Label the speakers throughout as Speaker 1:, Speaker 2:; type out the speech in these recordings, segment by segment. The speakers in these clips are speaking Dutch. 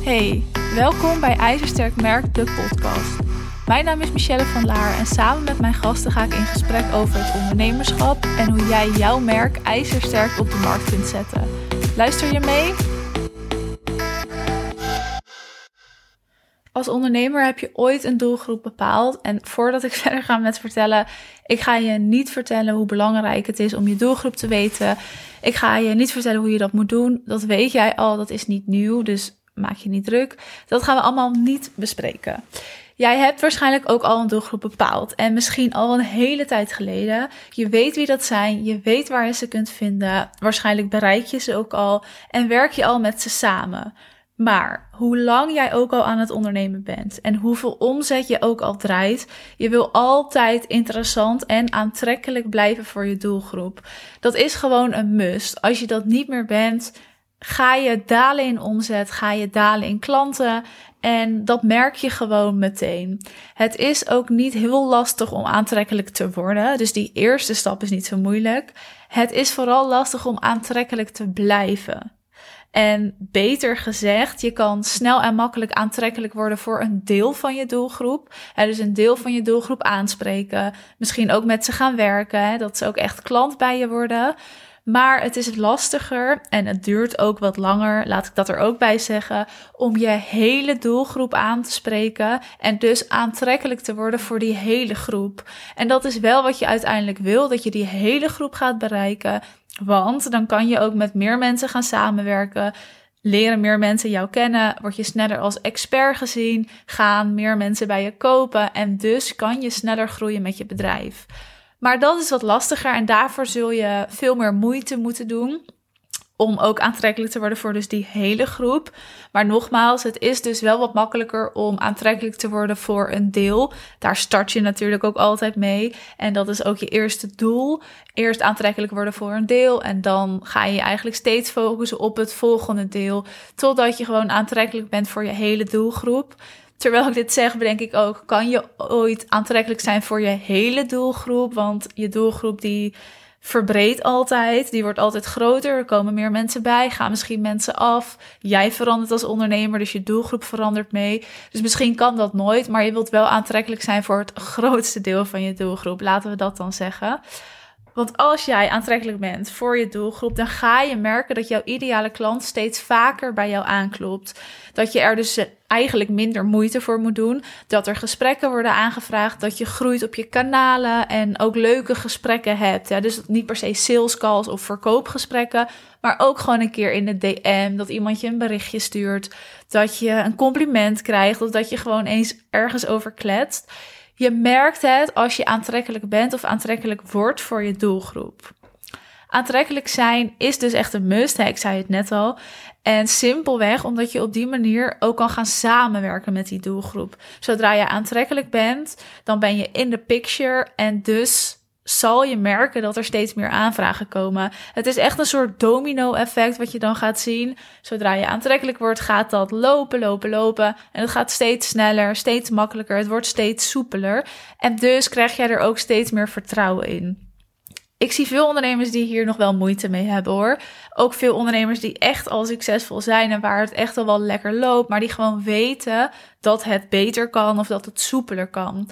Speaker 1: Hey, welkom bij IJzersterk Merk, de podcast. Mijn naam is Michelle van Laar en samen met mijn gasten ga ik in gesprek over het ondernemerschap en hoe jij jouw merk ijzersterk op de markt kunt zetten. Luister je mee? Als ondernemer heb je ooit een doelgroep bepaald. En voordat ik verder ga met vertellen, ik ga je niet vertellen hoe belangrijk het is om je doelgroep te weten. Ik ga je niet vertellen hoe je dat moet doen. Dat weet jij al, dat is niet nieuw. Dus maak je niet druk. Dat gaan we allemaal niet bespreken. Jij hebt waarschijnlijk ook al een doelgroep bepaald. En misschien al een hele tijd geleden. Je weet wie dat zijn. Je weet waar je ze kunt vinden. Waarschijnlijk bereik je ze ook al. En werk je al met ze samen. Maar hoe lang jij ook al aan het ondernemen bent en hoeveel omzet je ook al draait, je wil altijd interessant en aantrekkelijk blijven voor je doelgroep. Dat is gewoon een must. Als je dat niet meer bent, ga je dalen in omzet, ga je dalen in klanten. En dat merk je gewoon meteen. Het is ook niet heel lastig om aantrekkelijk te worden. Dus die eerste stap is niet zo moeilijk. Het is vooral lastig om aantrekkelijk te blijven. En beter gezegd, je kan snel en makkelijk aantrekkelijk worden voor een deel van je doelgroep. Dus een deel van je doelgroep aanspreken. Misschien ook met ze gaan werken. Hè, dat ze ook echt klant bij je worden. Maar het is lastiger en het duurt ook wat langer, laat ik dat er ook bij zeggen, om je hele doelgroep aan te spreken en dus aantrekkelijk te worden voor die hele groep. En dat is wel wat je uiteindelijk wil, dat je die hele groep gaat bereiken, want dan kan je ook met meer mensen gaan samenwerken. Leren meer mensen jou kennen, word je sneller als expert gezien, gaan meer mensen bij je kopen en dus kan je sneller groeien met je bedrijf. Maar dat is wat lastiger en daarvoor zul je veel meer moeite moeten doen om ook aantrekkelijk te worden voor dus die hele groep. Maar nogmaals, het is dus wel wat makkelijker om aantrekkelijk te worden voor een deel. Daar start je natuurlijk ook altijd mee. En dat is ook je eerste doel. Eerst aantrekkelijk worden voor een deel en dan ga je eigenlijk steeds focussen op het volgende deel, totdat je gewoon aantrekkelijk bent voor je hele doelgroep. Terwijl ik dit zeg, bedenk ik ook, kan je ooit aantrekkelijk zijn voor je hele doelgroep? Want je doelgroep die verbreedt altijd, die wordt altijd groter, er komen meer mensen bij, gaan misschien mensen af. Jij verandert als ondernemer, dus je doelgroep verandert mee. Dus misschien kan dat nooit, maar je wilt wel aantrekkelijk zijn voor het grootste deel van je doelgroep. Laten we dat dan zeggen. Want als jij aantrekkelijk bent voor je doelgroep, dan ga je merken dat jouw ideale klant steeds vaker bij jou aanklopt. Dat je er dus eigenlijk minder moeite voor moet doen. Dat er gesprekken worden aangevraagd, dat je groeit op je kanalen en ook leuke gesprekken hebt. Ja, dus niet per se sales calls of verkoopgesprekken, maar ook gewoon een keer in de DM dat iemand je een berichtje stuurt, dat je een compliment krijgt of dat je gewoon eens ergens over kletst. Je merkt het als je aantrekkelijk bent of aantrekkelijk wordt voor je doelgroep. Aantrekkelijk zijn is dus echt een must. Hè? Ik zei het net al. En simpelweg omdat je op die manier ook kan gaan samenwerken met die doelgroep. Zodra je aantrekkelijk bent, dan ben je in de picture en dus zal je merken dat er steeds meer aanvragen komen. Het is echt een soort domino-effect wat je dan gaat zien. Zodra je aantrekkelijk wordt, gaat dat lopen, lopen, lopen. En het gaat steeds sneller, steeds makkelijker. Het wordt steeds soepeler. En dus krijg jij er ook steeds meer vertrouwen in. Ik zie veel ondernemers die hier nog wel moeite mee hebben hoor. Ook veel ondernemers die echt al succesvol zijn en waar het echt al wel lekker loopt, maar die gewoon weten dat het beter kan of dat het soepeler kan.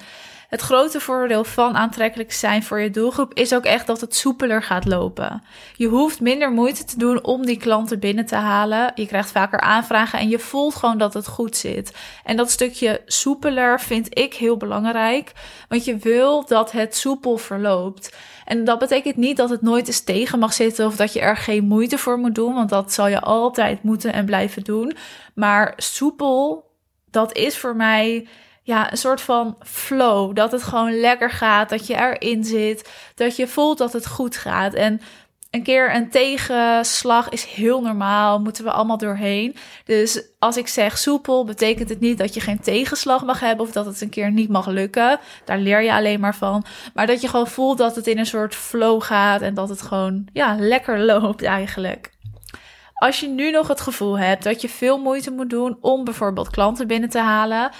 Speaker 1: Het grote voordeel van aantrekkelijk zijn voor je doelgroep is ook echt dat het soepeler gaat lopen. Je hoeft minder moeite te doen om die klanten binnen te halen. Je krijgt vaker aanvragen en je voelt gewoon dat het goed zit. En dat stukje soepeler vind ik heel belangrijk, want je wil dat het soepel verloopt. En dat betekent niet dat het nooit eens tegen mag zitten of dat je er geen moeite voor moet doen, want dat zal je altijd moeten en blijven doen. Maar soepel, dat is voor mij ja, een soort van flow. Dat het gewoon lekker gaat, dat je erin zit, dat je voelt dat het goed gaat. En een keer een tegenslag is heel normaal, moeten we allemaal doorheen. Dus als ik zeg soepel, betekent het niet dat je geen tegenslag mag hebben of dat het een keer niet mag lukken. Daar leer je alleen maar van. Maar dat je gewoon voelt dat het in een soort flow gaat en dat het gewoon ja, lekker loopt eigenlijk. Als je nu nog het gevoel hebt dat je veel moeite moet doen om bijvoorbeeld klanten binnen te halen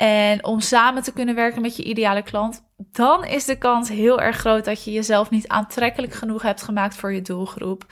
Speaker 1: en om samen te kunnen werken met je ideale klant, dan is de kans heel erg groot dat je jezelf niet aantrekkelijk genoeg hebt gemaakt voor je doelgroep.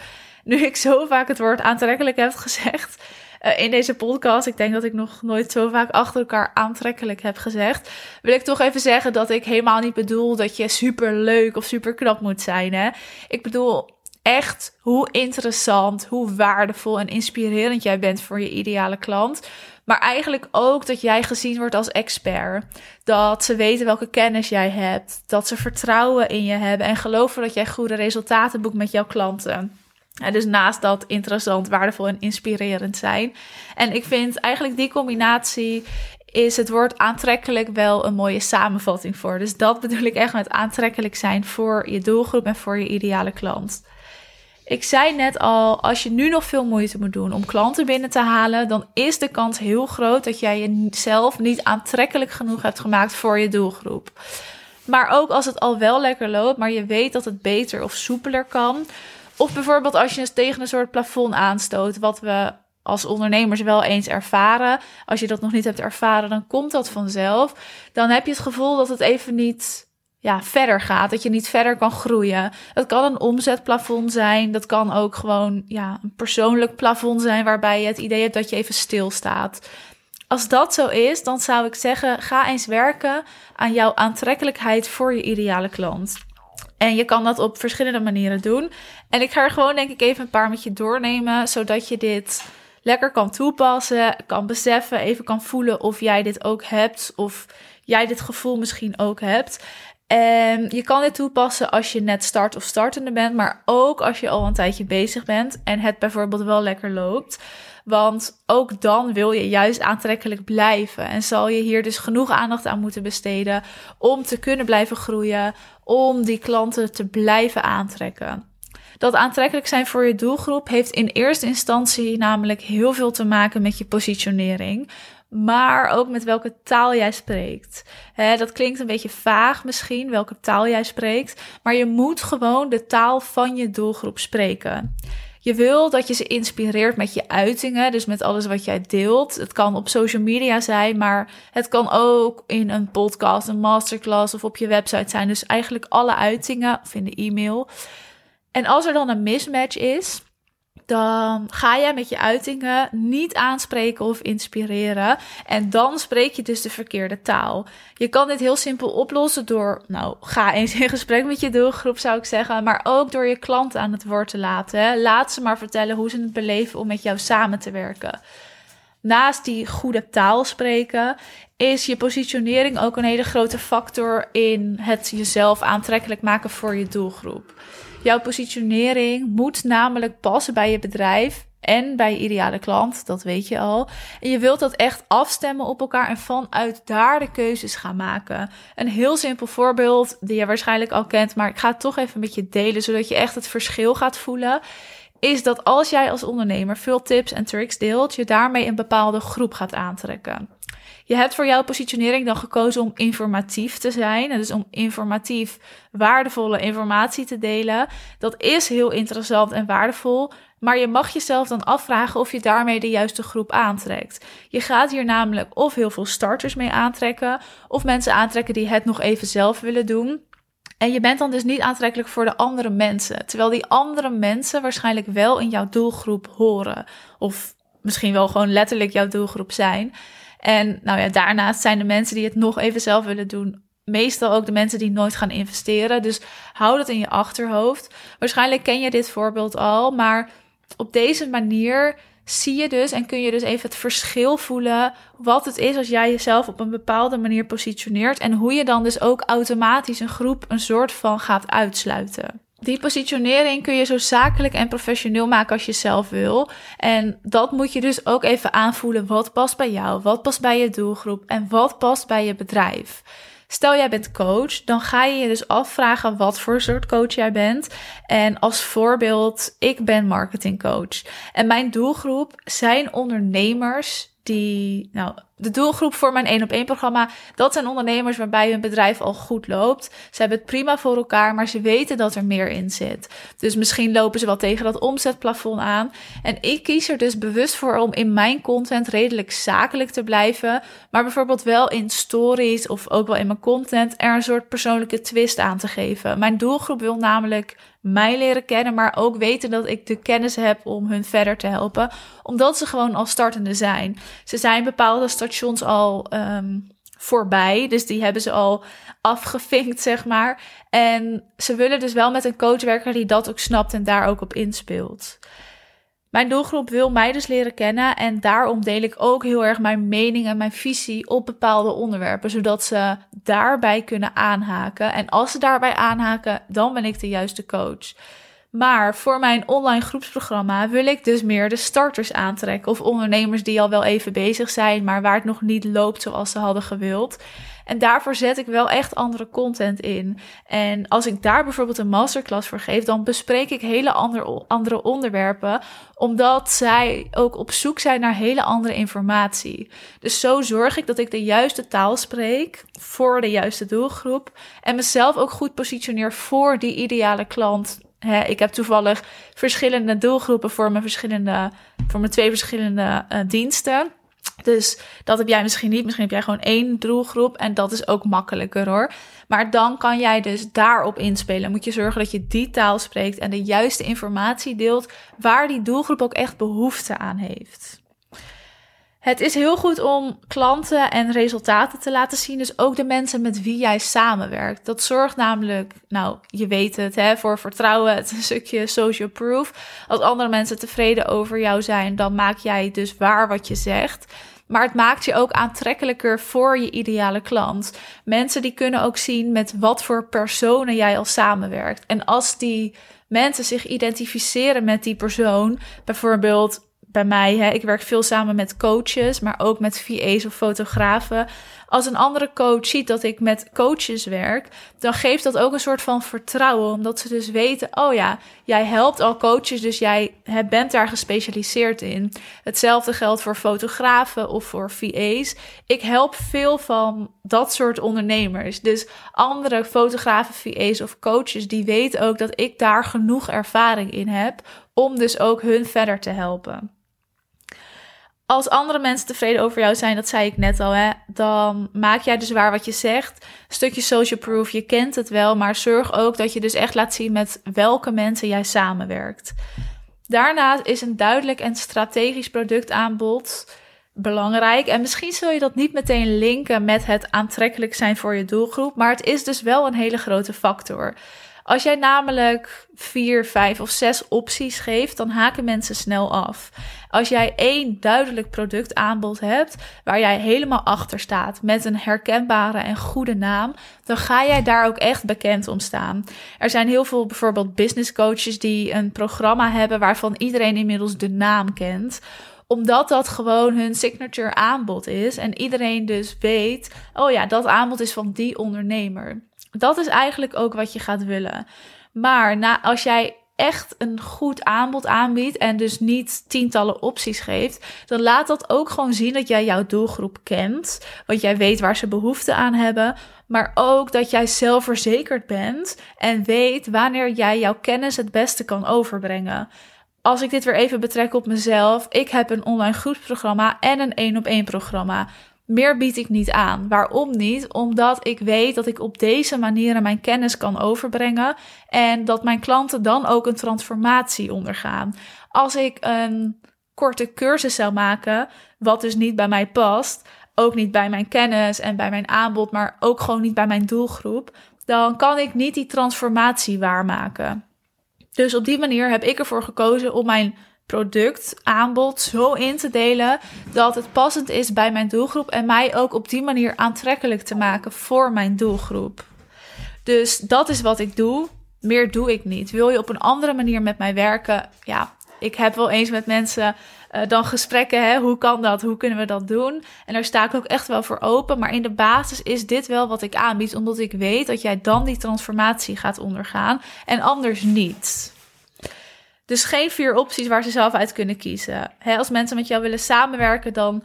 Speaker 1: Nu ik zo vaak het woord aantrekkelijk heb gezegd, uh, in deze podcast, ik denk dat ik nog nooit zo vaak achter elkaar aantrekkelijk heb gezegd, wil ik toch even zeggen dat ik helemaal niet bedoel dat je super leuk of super knap moet zijn. Hè? Ik bedoel echt hoe interessant, hoe waardevol en inspirerend jij bent voor je ideale klant. Maar eigenlijk ook dat jij gezien wordt als expert. Dat ze weten welke kennis jij hebt. Dat ze vertrouwen in je hebben en geloven dat jij goede resultaten boekt met jouw klanten. En dus naast dat interessant, waardevol en inspirerend zijn. En ik vind eigenlijk die combinatie is het woord aantrekkelijk wel een mooie samenvatting voor. Dus dat bedoel ik echt met aantrekkelijk zijn voor je doelgroep en voor je ideale klant. Ik zei net al, als je nu nog veel moeite moet doen om klanten binnen te halen, dan is de kans heel groot dat jij jezelf niet aantrekkelijk genoeg hebt gemaakt voor je doelgroep. Maar ook als het al wel lekker loopt, maar je weet dat het beter of soepeler kan. Of bijvoorbeeld als je tegen een soort plafond aanstoot, wat we als ondernemers wel eens ervaren. Als je dat nog niet hebt ervaren, dan komt dat vanzelf. Dan heb je het gevoel dat het even niet ja, verder gaat. Dat je niet verder kan groeien. Het kan een omzetplafond zijn. Dat kan ook gewoon ja, een persoonlijk plafond zijn waarbij je het idee hebt dat je even stilstaat. Als dat zo is, dan zou ik zeggen: ga eens werken aan jouw aantrekkelijkheid voor je ideale klant. En je kan dat op verschillende manieren doen. En ik ga er gewoon denk ik even een paar met je doornemen, zodat je dit lekker kan toepassen, kan beseffen, even kan voelen of jij dit ook hebt of jij dit gevoel misschien ook hebt. En je kan dit toepassen als je net start of startende bent, maar ook als je al een tijdje bezig bent en het bijvoorbeeld wel lekker loopt. Want ook dan wil je juist aantrekkelijk blijven. En zal je hier dus genoeg aandacht aan moeten besteden om te kunnen blijven groeien, om die klanten te blijven aantrekken. Dat aantrekkelijk zijn voor je doelgroep heeft in eerste instantie namelijk heel veel te maken met je positionering maar ook met welke taal jij spreekt. dat klinkt een beetje vaag misschien, welke taal jij spreekt, maar je moet gewoon de taal van je doelgroep spreken. Je wil dat je ze inspireert met je uitingen, dus met alles wat jij deelt. Het kan op social media zijn, maar het kan ook in een podcast, een masterclass of op je website zijn. Dus eigenlijk alle uitingen of in de e-mail. En als er dan een mismatch is, dan ga jij met je uitingen niet aanspreken of inspireren. En dan spreek je dus de verkeerde taal. Je kan dit heel simpel oplossen door, nou, ga eens in gesprek met je doelgroep, zou ik zeggen. Maar ook door je klanten aan het woord te laten. Laat ze maar vertellen hoe ze het beleven om met jou samen te werken. Naast die goede taal spreken, is je positionering ook een hele grote factor in het jezelf aantrekkelijk maken voor je doelgroep. Jouw positionering moet namelijk passen bij je bedrijf en bij je ideale klant, dat weet je al. En je wilt dat echt afstemmen op elkaar en vanuit daar de keuzes gaan maken. Een heel simpel voorbeeld die je waarschijnlijk al kent, maar ik ga het toch even met je delen, zodat je echt het verschil gaat voelen. Is dat als jij als ondernemer veel tips en tricks deelt, je daarmee een bepaalde groep gaat aantrekken. Je hebt voor jouw positionering dan gekozen om informatief te zijn. Dus om informatief waardevolle informatie te delen. Dat is heel interessant en waardevol. Maar je mag jezelf dan afvragen of je daarmee de juiste groep aantrekt. Je gaat hier namelijk of heel veel starters mee aantrekken, of mensen aantrekken die het nog even zelf willen doen. En je bent dan dus niet aantrekkelijk voor de andere mensen. Terwijl die andere mensen waarschijnlijk wel in jouw doelgroep horen. Of misschien wel gewoon letterlijk jouw doelgroep zijn. En nou ja, daarnaast zijn de mensen die het nog even zelf willen doen, meestal ook de mensen die nooit gaan investeren. Dus hou dat in je achterhoofd. Waarschijnlijk ken je dit voorbeeld al, maar op deze manier zie je dus en kun je dus even het verschil voelen wat het is als jij jezelf op een bepaalde manier positioneert en hoe je dan dus ook automatisch een groep een soort van gaat uitsluiten. Die positionering kun je zo zakelijk en professioneel maken als je zelf wil. En dat moet je dus ook even aanvoelen. Wat past bij jou? Wat past bij je doelgroep? En wat past bij je bedrijf? Stel jij bent coach, dan ga je je dus afvragen wat voor soort coach jij bent. En als voorbeeld, ik ben marketingcoach. En mijn doelgroep zijn ondernemers die, nou, de doelgroep voor mijn 1 op 1 programma, dat zijn ondernemers waarbij hun bedrijf al goed loopt. Ze hebben het prima voor elkaar, maar ze weten dat er meer in zit. Dus misschien lopen ze wel tegen dat omzetplafond aan. En ik kies er dus bewust voor om in mijn content redelijk zakelijk te blijven, maar bijvoorbeeld wel in stories of ook wel in mijn content er een soort persoonlijke twist aan te geven. Mijn doelgroep wil namelijk mij leren kennen, maar ook weten dat ik de kennis heb om hun verder te helpen, omdat ze gewoon al startende zijn. Ze zijn bepaalde stations al um, voorbij, dus die hebben ze al afgevinkt, zeg maar. En ze willen dus wel met een coach werken die dat ook snapt en daar ook op inspeelt. Mijn doelgroep wil mij dus leren kennen en daarom deel ik ook heel erg mijn mening en mijn visie op bepaalde onderwerpen, zodat ze daarbij kunnen aanhaken. En als ze daarbij aanhaken, dan ben ik de juiste coach. Maar voor mijn online groepsprogramma wil ik dus meer de starters aantrekken of ondernemers die al wel even bezig zijn, maar waar het nog niet loopt zoals ze hadden gewild. En daarvoor zet ik wel echt andere content in. En als ik daar bijvoorbeeld een masterclass voor geef, dan bespreek ik hele andere, andere onderwerpen, omdat zij ook op zoek zijn naar hele andere informatie. Dus zo zorg ik dat ik de juiste taal spreek voor de juiste doelgroep en mezelf ook goed positioneer voor die ideale klant ik heb toevallig verschillende doelgroepen voor mijn, verschillende, voor mijn twee verschillende uh, diensten. Dus dat heb jij misschien niet. Misschien heb jij gewoon één doelgroep. En dat is ook makkelijker hoor. Maar dan kan jij dus daarop inspelen. Moet je zorgen dat je die taal spreekt en de juiste informatie deelt. Waar die doelgroep ook echt behoefte aan heeft. Het is heel goed om klanten en resultaten te laten zien. Dus ook de mensen met wie jij samenwerkt. Dat zorgt namelijk, nou, je weet het, hè, voor vertrouwen. Het een stukje social proof. Als andere mensen tevreden over jou zijn, dan maak jij dus waar wat je zegt. Maar het maakt je ook aantrekkelijker voor je ideale klant. Mensen die kunnen ook zien met wat voor personen jij al samenwerkt. En als die mensen zich identificeren met die persoon, bijvoorbeeld bij mij, hè, ik werk veel samen met coaches, maar ook met VA's of fotografen. Als een andere coach ziet dat ik met coaches werk, dan geeft dat ook een soort van vertrouwen. Omdat ze dus weten, oh ja, jij helpt al coaches, dus jij bent daar gespecialiseerd in. Hetzelfde geldt voor fotografen of voor VA's. Ik help veel van dat soort ondernemers. Dus andere fotografen, VA's of coaches, die weten ook dat ik daar genoeg ervaring in heb om dus ook hun verder te helpen als andere mensen tevreden over jou zijn, dat zei ik net al, hè, dan maak jij dus waar wat je zegt. stukje social proof, je kent het wel, maar zorg ook dat je dus echt laat zien met welke mensen jij samenwerkt. Daarnaast is een duidelijk en strategisch productaanbod belangrijk. En misschien zul je dat niet meteen linken met het aantrekkelijk zijn voor je doelgroep, maar het is dus wel een hele grote factor. Als jij namelijk vier, vijf of zes opties geeft, dan haken mensen snel af. Als jij één duidelijk productaanbod hebt waar jij helemaal achter staat met een herkenbare en goede naam, dan ga jij daar ook echt bekend om staan. Er zijn heel veel bijvoorbeeld business coaches die een programma hebben waarvan iedereen inmiddels de naam kent omdat dat gewoon hun signature aanbod is. En iedereen dus weet: oh ja, dat aanbod is van die ondernemer. Dat is eigenlijk ook wat je gaat willen. Maar na, als jij echt een goed aanbod aanbiedt en dus niet tientallen opties geeft, dan laat dat ook gewoon zien dat jij jouw doelgroep kent, want jij weet waar ze behoefte aan hebben, maar ook dat jij zelfverzekerd bent en weet wanneer jij jouw kennis het beste kan overbrengen. Als ik dit weer even betrek op mezelf, ik heb een online groepsprogramma en een één op één programma. Meer bied ik niet aan. Waarom niet? Omdat ik weet dat ik op deze manier mijn kennis kan overbrengen en dat mijn klanten dan ook een transformatie ondergaan. Als ik een korte cursus zou maken, wat dus niet bij mij past, ook niet bij mijn kennis en bij mijn aanbod, maar ook gewoon niet bij mijn doelgroep, dan kan ik niet die transformatie waarmaken. Dus op die manier heb ik ervoor gekozen om mijn productaanbod zo in te delen dat het passend is bij mijn doelgroep en mij ook op die manier aantrekkelijk te maken voor mijn doelgroep. Dus dat is wat ik doe. Meer doe ik niet. Wil je op een andere manier met mij werken? Ja, ik heb wel eens met mensen uh, dan gesprekken. Hè? Hoe kan dat? Hoe kunnen we dat doen? En daar sta ik ook echt wel voor open. Maar in de basis is dit wel wat ik aanbied, omdat ik weet dat jij dan die transformatie gaat ondergaan en anders niet. Dus geen vier opties waar ze zelf uit kunnen kiezen. als mensen met jou willen samenwerken, dan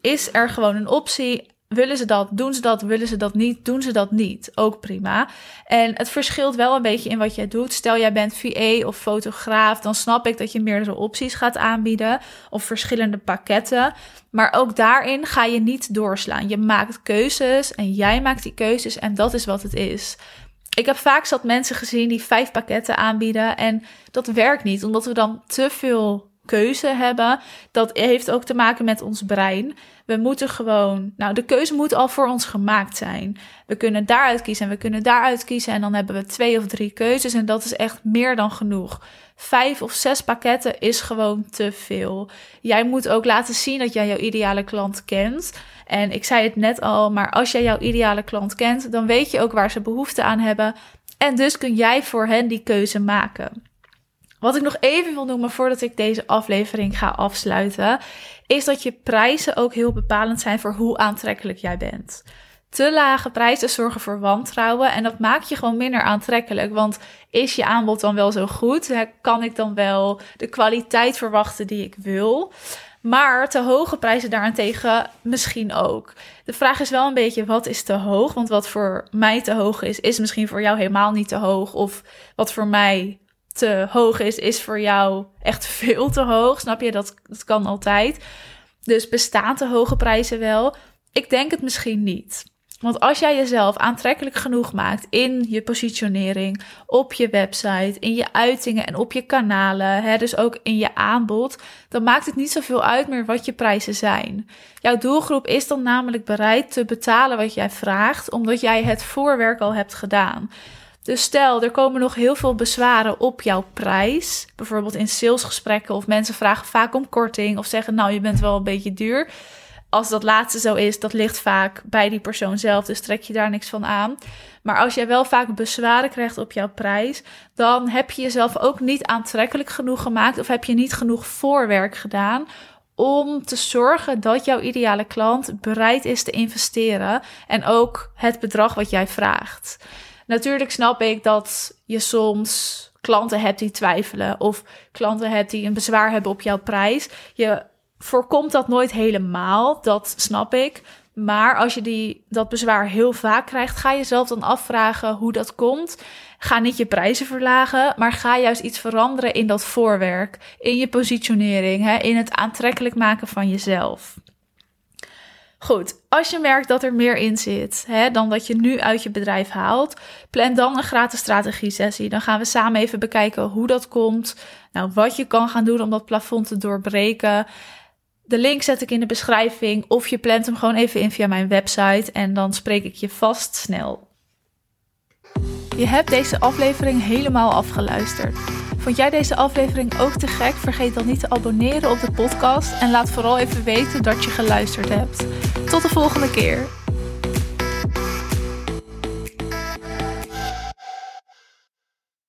Speaker 1: is er gewoon een optie. Willen ze dat? Doen ze dat? Willen ze dat niet? Doen ze dat niet? Ook prima. En het verschilt wel een beetje in wat jij doet. Stel jij bent VA of fotograaf, dan snap ik dat je meerdere opties gaat aanbieden of verschillende pakketten. Maar ook daarin ga je niet doorslaan. Je maakt keuzes en jij maakt die keuzes en dat is wat het is Ik heb vaak zat mensen gezien die vijf pakketten aanbieden en dat werkt niet, omdat we dan te veel keuze hebben. Dat heeft ook te maken met ons brein. We moeten gewoon, nou, de keuze moet al voor ons gemaakt zijn. We kunnen daaruit kiezen en we kunnen daaruit kiezen. En dan hebben we twee of drie keuzes. En dat is echt meer dan genoeg. Vijf of zes pakketten is gewoon te veel. Jij moet ook laten zien dat jij jouw ideale klant kent. En ik zei het net al, maar als jij jouw ideale klant kent, dan weet je ook waar ze behoefte aan hebben. En dus kun jij voor hen die keuze maken. Wat ik nog even wil noemen voordat ik deze aflevering ga afsluiten, is dat je prijzen ook heel bepalend zijn voor hoe aantrekkelijk jij bent. Te lage prijzen zorgen voor wantrouwen en dat maakt je gewoon minder aantrekkelijk. Want is je aanbod dan wel zo goed? Kan ik dan wel de kwaliteit verwachten die ik wil? Maar te hoge prijzen daarentegen misschien ook. De vraag is wel een beetje: wat is te hoog? Want wat voor mij te hoog is, is misschien voor jou helemaal niet te hoog. Of wat voor mij te hoog is, is voor jou echt veel te hoog. Snap je? Dat, dat kan altijd. Dus bestaan te hoge prijzen wel? Ik denk het misschien niet. Want als jij jezelf aantrekkelijk genoeg maakt in je positionering, op je website, in je uitingen en op je kanalen, hè, dus ook in je aanbod, dan maakt het niet zoveel uit meer wat je prijzen zijn. Jouw doelgroep is dan namelijk bereid te betalen wat jij vraagt, omdat jij het voorwerk al hebt gedaan. Dus stel, er komen nog heel veel bezwaren op jouw prijs. Bijvoorbeeld in salesgesprekken of mensen vragen vaak om korting of zeggen, nou, je bent wel een beetje duur. Als dat laatste zo is, dat ligt vaak bij die persoon zelf, dus trek je daar niks van aan. Maar als jij wel vaak bezwaren krijgt op jouw prijs, dan heb je jezelf ook niet aantrekkelijk genoeg gemaakt of heb je niet genoeg voorwerk gedaan om te zorgen dat jouw ideale klant bereid is te investeren en ook het bedrag wat jij vraagt. Natuurlijk snap ik dat je soms klanten hebt die twijfelen of klanten hebt die een bezwaar hebben op jouw prijs. Je voorkomt dat nooit helemaal, dat snap ik. Maar als je die, dat bezwaar heel vaak krijgt, ga je zelf dan afvragen hoe dat komt. Ga niet je prijzen verlagen, maar ga juist iets veranderen in dat voorwerk, in je positionering, hè, in het aantrekkelijk maken van jezelf. Goed, als je merkt dat er meer in zit hè, dan dat je nu uit je bedrijf haalt, plan dan een gratis strategie-sessie. Dan gaan we samen even bekijken hoe dat komt, nou, wat je kan gaan doen om dat plafond te doorbreken. De link zet ik in de beschrijving of je plant hem gewoon even in via mijn website en dan spreek ik je vast snel. Je hebt deze aflevering helemaal afgeluisterd. Vond jij deze aflevering ook te gek? Vergeet dan niet te abonneren op de podcast en laat vooral even weten dat je geluisterd hebt. Tot de volgende keer.